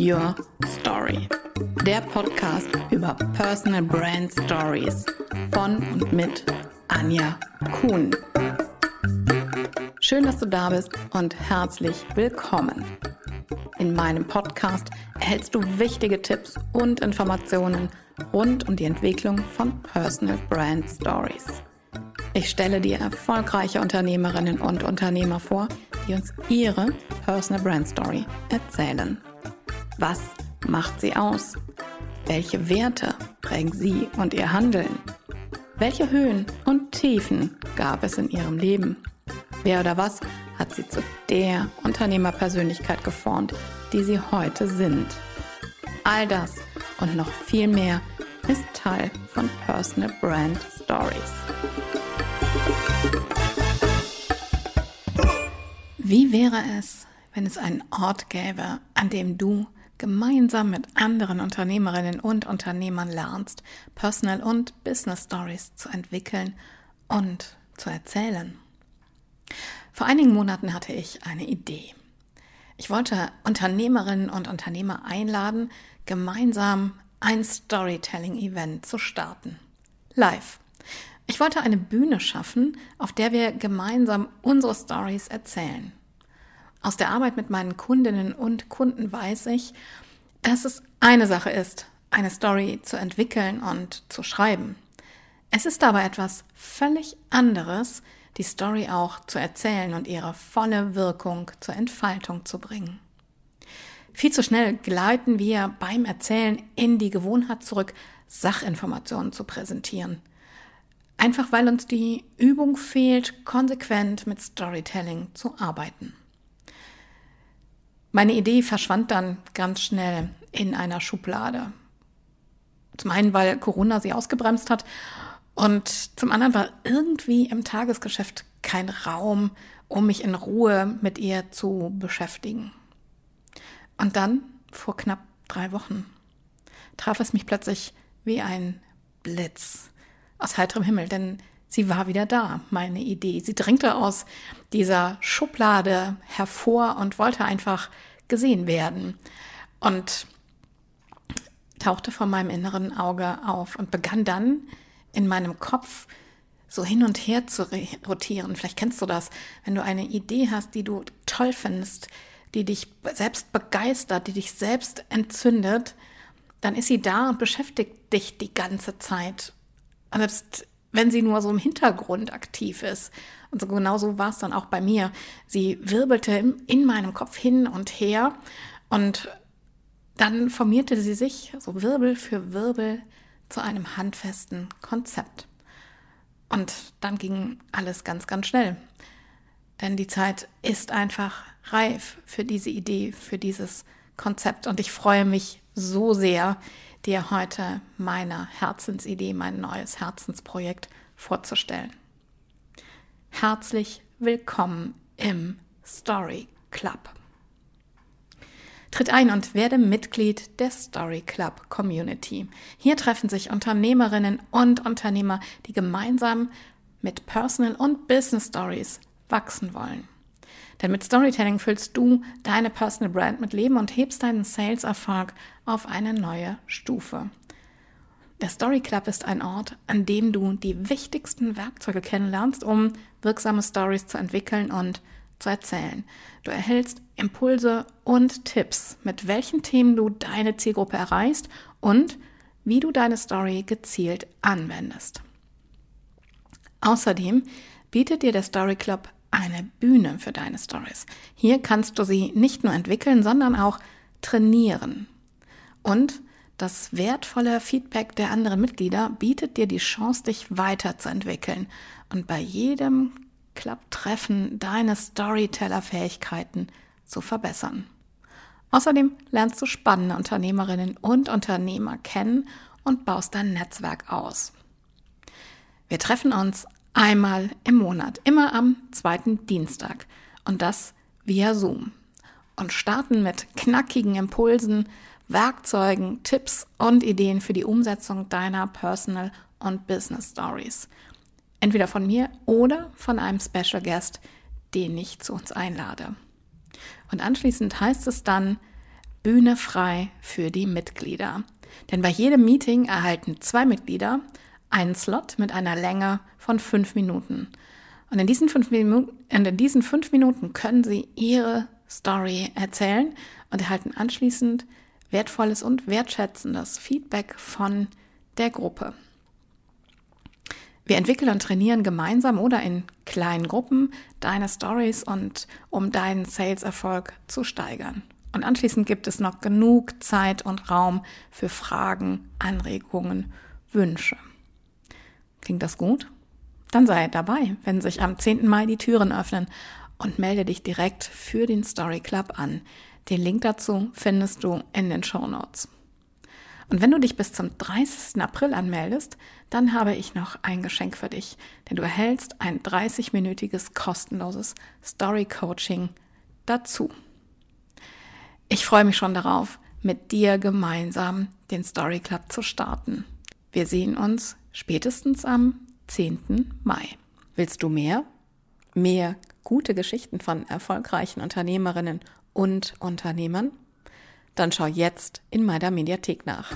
Your Story. Der Podcast über Personal Brand Stories von und mit Anja Kuhn. Schön, dass du da bist und herzlich willkommen. In meinem Podcast erhältst du wichtige Tipps und Informationen rund um die Entwicklung von Personal Brand Stories. Ich stelle dir erfolgreiche Unternehmerinnen und Unternehmer vor, die uns ihre Personal Brand Story erzählen. Was macht sie aus? Welche Werte prägen sie und ihr Handeln? Welche Höhen und Tiefen gab es in ihrem Leben? Wer oder was hat sie zu der Unternehmerpersönlichkeit geformt, die sie heute sind? All das und noch viel mehr ist Teil von Personal Brand Stories. Wie wäre es, wenn es einen Ort gäbe, an dem du gemeinsam mit anderen Unternehmerinnen und Unternehmern lernst, Personal und Business Stories zu entwickeln und zu erzählen? Vor einigen Monaten hatte ich eine Idee. Ich wollte Unternehmerinnen und Unternehmer einladen, gemeinsam ein Storytelling-Event zu starten. Live. Ich wollte eine Bühne schaffen, auf der wir gemeinsam unsere Stories erzählen. Aus der Arbeit mit meinen Kundinnen und Kunden weiß ich, dass es eine Sache ist, eine Story zu entwickeln und zu schreiben. Es ist aber etwas völlig anderes, die Story auch zu erzählen und ihre volle Wirkung zur Entfaltung zu bringen. Viel zu schnell gleiten wir beim Erzählen in die Gewohnheit zurück, Sachinformationen zu präsentieren. Einfach weil uns die Übung fehlt, konsequent mit Storytelling zu arbeiten. Meine Idee verschwand dann ganz schnell in einer Schublade. Zum einen, weil Corona sie ausgebremst hat und zum anderen war irgendwie im Tagesgeschäft kein Raum, um mich in Ruhe mit ihr zu beschäftigen. Und dann, vor knapp drei Wochen, traf es mich plötzlich wie ein Blitz aus heiterem Himmel, denn sie war wieder da, meine Idee. Sie drängte aus dieser Schublade hervor und wollte einfach gesehen werden. Und tauchte vor meinem inneren Auge auf und begann dann in meinem Kopf so hin und her zu rotieren. Vielleicht kennst du das, wenn du eine Idee hast, die du toll findest, die dich selbst begeistert, die dich selbst entzündet, dann ist sie da und beschäftigt dich die ganze Zeit. selbst wenn sie nur so im Hintergrund aktiv ist. Und so genau so war es dann auch bei mir. Sie wirbelte in meinem Kopf hin und her und dann formierte sie sich so Wirbel für Wirbel zu einem handfesten Konzept. Und dann ging alles ganz, ganz schnell. Denn die Zeit ist einfach reif für diese Idee, für dieses Konzept. Und ich freue mich so sehr, dir heute meine Herzensidee, mein neues Herzensprojekt vorzustellen. Herzlich willkommen im Story Club. Tritt ein und werde Mitglied der Story Club Community. Hier treffen sich Unternehmerinnen und Unternehmer, die gemeinsam mit Personal und Business Stories wachsen wollen. Denn mit Storytelling füllst du deine Personal Brand mit Leben und hebst deinen Sales-Erfolg auf eine neue Stufe. Der Story Club ist ein Ort, an dem du die wichtigsten Werkzeuge kennenlernst, um wirksame Stories zu entwickeln und zu erzählen. Du erhältst Impulse und Tipps, mit welchen Themen du deine Zielgruppe erreichst und wie du deine Story gezielt anwendest. Außerdem bietet dir der Story Club eine Bühne für deine Stories. Hier kannst du sie nicht nur entwickeln, sondern auch trainieren. Und das wertvolle Feedback der anderen Mitglieder bietet dir die Chance, dich weiterzuentwickeln und bei jedem Club-Treffen deine Storyteller-Fähigkeiten zu verbessern. Außerdem lernst du spannende Unternehmerinnen und Unternehmer kennen und baust dein Netzwerk aus. Wir treffen uns einmal im Monat, immer am zweiten Dienstag und das via Zoom und starten mit knackigen Impulsen, Werkzeugen, Tipps und Ideen für die Umsetzung deiner Personal und Business Stories. Entweder von mir oder von einem Special Guest, den ich zu uns einlade. Und anschließend heißt es dann, Bühne frei für die Mitglieder. Denn bei jedem Meeting erhalten zwei Mitglieder einen Slot mit einer Länge von fünf Minuten. Und in diesen fünf, Minuten, in diesen fünf Minuten können Sie Ihre Story erzählen und erhalten anschließend wertvolles und wertschätzendes Feedback von der Gruppe. Wir entwickeln und trainieren gemeinsam oder in kleinen Gruppen deine Stories und um deinen Sales-Erfolg zu steigern. Und anschließend gibt es noch genug Zeit und Raum für Fragen, Anregungen, Wünsche. Klingt das gut? Dann sei dabei, wenn sich am 10. Mai die Türen öffnen und melde dich direkt für den Story Club an. Den Link dazu findest du in den Show Notes. Und wenn du dich bis zum 30. April anmeldest, dann habe ich noch ein Geschenk für dich, denn du erhältst ein 30-minütiges kostenloses Story Coaching dazu. Ich freue mich schon darauf, mit dir gemeinsam den Story Club zu starten. Wir sehen uns spätestens am 10. Mai. Willst du mehr? Mehr gute Geschichten von erfolgreichen Unternehmerinnen und Unternehmern? Dann schau jetzt in meiner Mediathek nach.